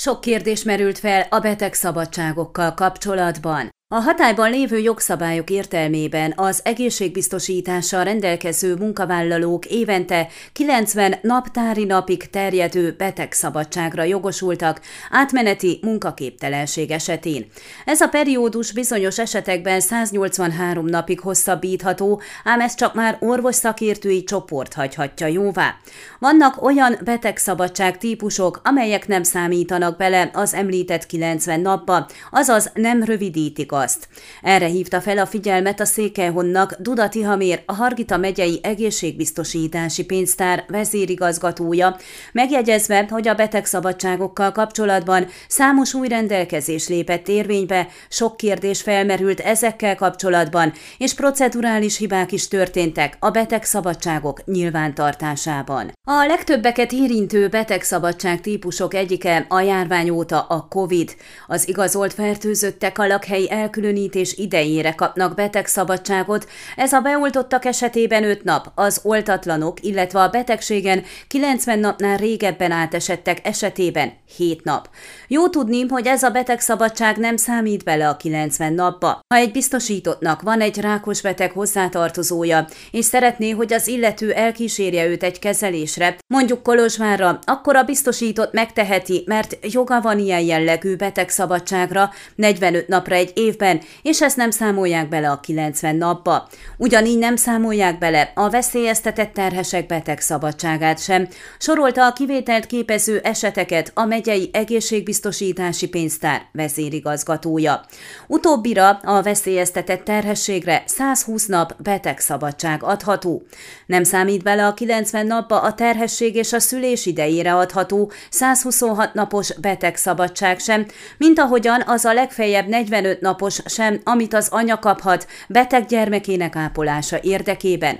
Sok kérdés merült fel a betegszabadságokkal kapcsolatban. A hatályban lévő jogszabályok értelmében az egészségbiztosítással rendelkező munkavállalók évente 90 naptári napig terjedő betegszabadságra jogosultak átmeneti munkaképtelenség esetén. Ez a periódus bizonyos esetekben 183 napig hosszabbítható, ám ezt csak már orvos szakértői csoport hagyhatja jóvá. Vannak olyan betegszabadság típusok, amelyek nem számítanak bele az említett 90 napba, azaz nem rövidítik azt. Erre hívta fel a figyelmet a Székelyhonnak Dudati Hamér, a Hargita megyei egészségbiztosítási pénztár vezérigazgatója, megjegyezve, hogy a betegszabadságokkal kapcsolatban számos új rendelkezés lépett érvénybe, sok kérdés felmerült ezekkel kapcsolatban, és procedurális hibák is történtek a betegszabadságok nyilvántartásában. A legtöbbeket érintő betegszabadság típusok egyike a járvány óta a COVID. Az igazolt fertőzöttek a lakhelyi el elkülönítés idejére kapnak betegszabadságot, ez a beoltottak esetében 5 nap, az oltatlanok, illetve a betegségen 90 napnál régebben átesettek esetében 7 nap. Jó tudni, hogy ez a betegszabadság nem számít bele a 90 napba. Ha egy biztosítottnak van egy rákos beteg hozzátartozója, és szeretné, hogy az illető elkísérje őt egy kezelésre, mondjuk Kolozsvárra, akkor a biztosított megteheti, mert joga van ilyen jellegű betegszabadságra 45 napra egy év évben, és ezt nem számolják bele a 90 napba. Ugyanígy nem számolják bele a veszélyeztetett terhesek beteg szabadságát sem. Sorolta a kivételt képező eseteket a megyei egészségbiztosítási pénztár vezérigazgatója. Utóbbira a veszélyeztetett terhességre 120 nap betegszabadság adható. Nem számít bele a 90 napba a terhesség és a szülés idejére adható 126 napos betegszabadság sem, mint ahogyan az a legfeljebb 45 napos napos sem, amit az anya kaphat beteg gyermekének ápolása érdekében.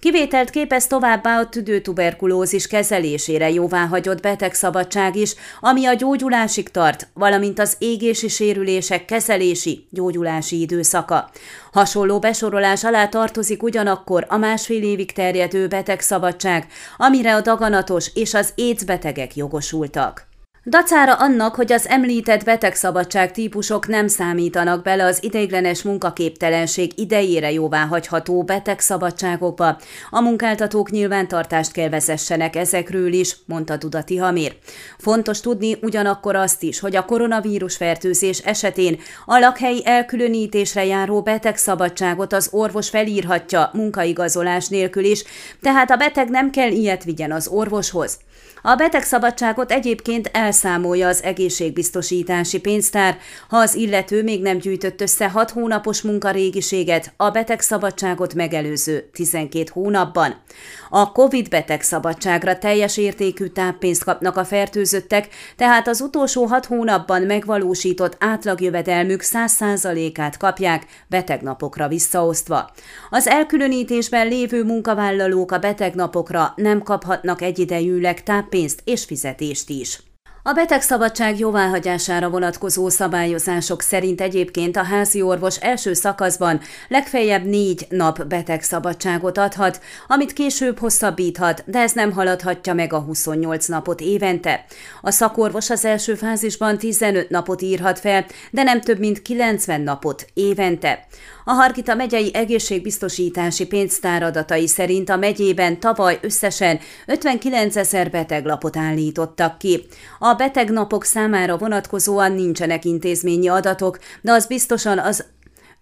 Kivételt képez továbbá a tüdőtuberkulózis kezelésére jóváhagyott betegszabadság is, ami a gyógyulásig tart, valamint az égési sérülések kezelési, gyógyulási időszaka. Hasonló besorolás alá tartozik ugyanakkor a másfél évig terjedő betegszabadság, amire a daganatos és az AIDS betegek jogosultak. Dacára annak, hogy az említett betegszabadság típusok nem számítanak bele az ideiglenes munkaképtelenség idejére jóváhagyható betegszabadságokba, a munkáltatók nyilvántartást kell vezessenek ezekről is, mondta Dudati Hamér. Fontos tudni ugyanakkor azt is, hogy a koronavírus fertőzés esetén a lakhelyi elkülönítésre járó betegszabadságot az orvos felírhatja munkaigazolás nélkül is, tehát a beteg nem kell ilyet vigyen az orvoshoz. A betegszabadságot egyébként elszámolja az egészségbiztosítási pénztár, ha az illető még nem gyűjtött össze 6 hónapos munkarégiséget a betegszabadságot megelőző 12 hónapban. A COVID betegszabadságra teljes értékű táppénzt kapnak a fertőzöttek, tehát az utolsó 6 hónapban megvalósított átlagjövedelmük 100%-át kapják betegnapokra visszaosztva. Az elkülönítésben lévő munkavállalók a betegnapokra nem kaphatnak egyidejűleg táppénzt, pénzt és fizetést is. A betegszabadság jóváhagyására vonatkozó szabályozások szerint egyébként a házi orvos első szakaszban legfeljebb négy nap betegszabadságot adhat, amit később hosszabbíthat, de ez nem haladhatja meg a 28 napot évente. A szakorvos az első fázisban 15 napot írhat fel, de nem több mint 90 napot évente. A Harkita megyei egészségbiztosítási pénztár adatai szerint a megyében tavaly összesen 59 ezer beteglapot állítottak ki. A betegnapok számára vonatkozóan nincsenek intézményi adatok, de az biztosan az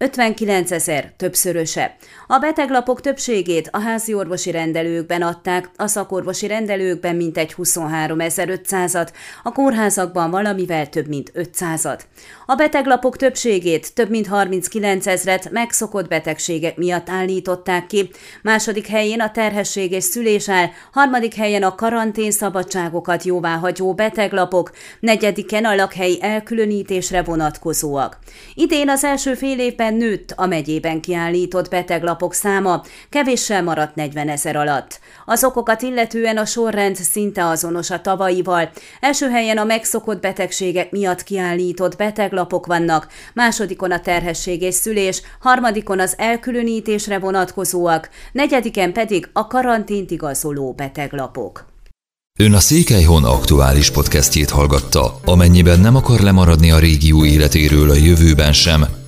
59 ezer többszöröse. A beteglapok többségét a házi orvosi rendelőkben adták, a szakorvosi rendelőkben mintegy 23.500-at, a kórházakban valamivel több mint 500-at. A beteglapok többségét, több mint 39 ezret megszokott betegségek miatt állították ki, második helyén a terhesség és szülés áll, harmadik helyen a karantén szabadságokat jóváhagyó beteglapok, negyediken a lakhelyi elkülönítésre vonatkozóak. Idén az első fél évben évben nőtt a megyében kiállított beteglapok száma, kevéssel maradt 40 ezer alatt. Az okokat illetően a sorrend szinte azonos a tavalyival. Első helyen a megszokott betegségek miatt kiállított beteglapok vannak, másodikon a terhesség és szülés, harmadikon az elkülönítésre vonatkozóak, negyediken pedig a karantént igazoló beteglapok. Ön a Székelyhon aktuális podcastjét hallgatta. Amennyiben nem akar lemaradni a régió életéről a jövőben sem,